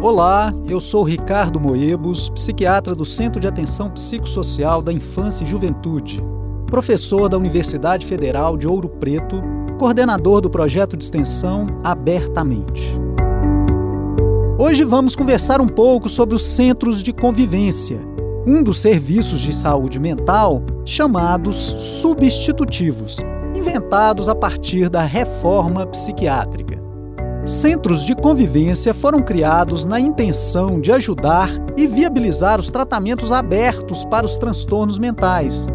Olá, eu sou Ricardo Moebos, psiquiatra do Centro de Atenção Psicossocial da Infância e Juventude, professor da Universidade Federal de Ouro Preto, coordenador do projeto de extensão Abertamente. Hoje vamos conversar um pouco sobre os centros de convivência, um dos serviços de saúde mental chamados substitutivos, inventados a partir da reforma psiquiátrica. Centros de convivência foram criados na intenção de ajudar e viabilizar os tratamentos abertos para os transtornos mentais.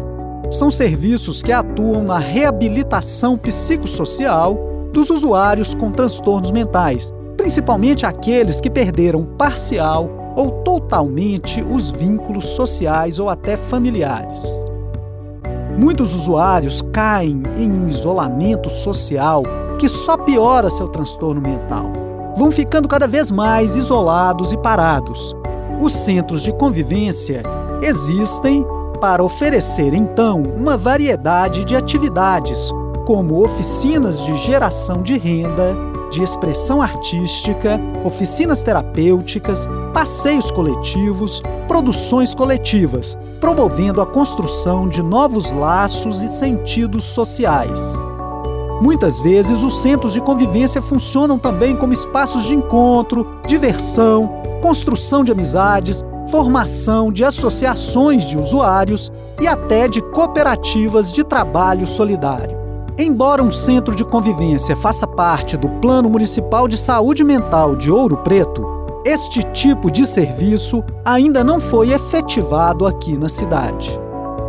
São serviços que atuam na reabilitação psicossocial dos usuários com transtornos mentais, principalmente aqueles que perderam parcial ou totalmente os vínculos sociais ou até familiares. Muitos usuários caem em um isolamento social que só piora seu transtorno mental. Vão ficando cada vez mais isolados e parados. Os centros de convivência existem para oferecer então uma variedade de atividades, como oficinas de geração de renda, de expressão artística, oficinas terapêuticas, passeios coletivos, produções coletivas, promovendo a construção de novos laços e sentidos sociais. Muitas vezes, os centros de convivência funcionam também como espaços de encontro, diversão, construção de amizades, formação de associações de usuários e até de cooperativas de trabalho solidário. Embora um centro de convivência faça parte do Plano Municipal de Saúde Mental de Ouro Preto, este tipo de serviço ainda não foi efetivado aqui na cidade.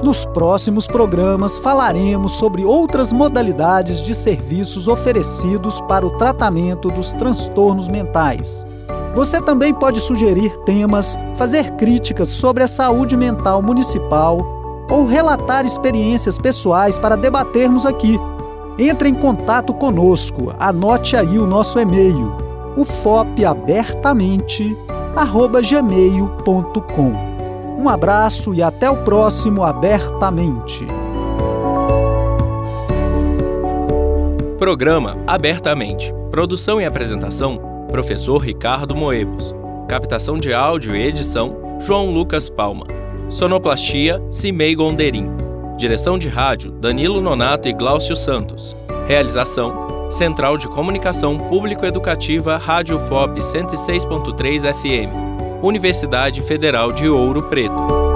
Nos próximos programas falaremos sobre outras modalidades de serviços oferecidos para o tratamento dos transtornos mentais. Você também pode sugerir temas, fazer críticas sobre a saúde mental municipal ou relatar experiências pessoais para debatermos aqui entre em contato conosco, anote aí o nosso e-mail, ufopabertamente@gmail.com. Um abraço e até o próximo Abertamente. Programa Abertamente. Produção e apresentação: Professor Ricardo Moebos. Captação de áudio e edição: João Lucas Palma. Sonoplastia: Cimei Gonderim. Direção de rádio: Danilo Nonato e Gláucio Santos. Realização: Central de Comunicação Público-Educativa Rádio FOP 106.3 FM. Universidade Federal de Ouro Preto.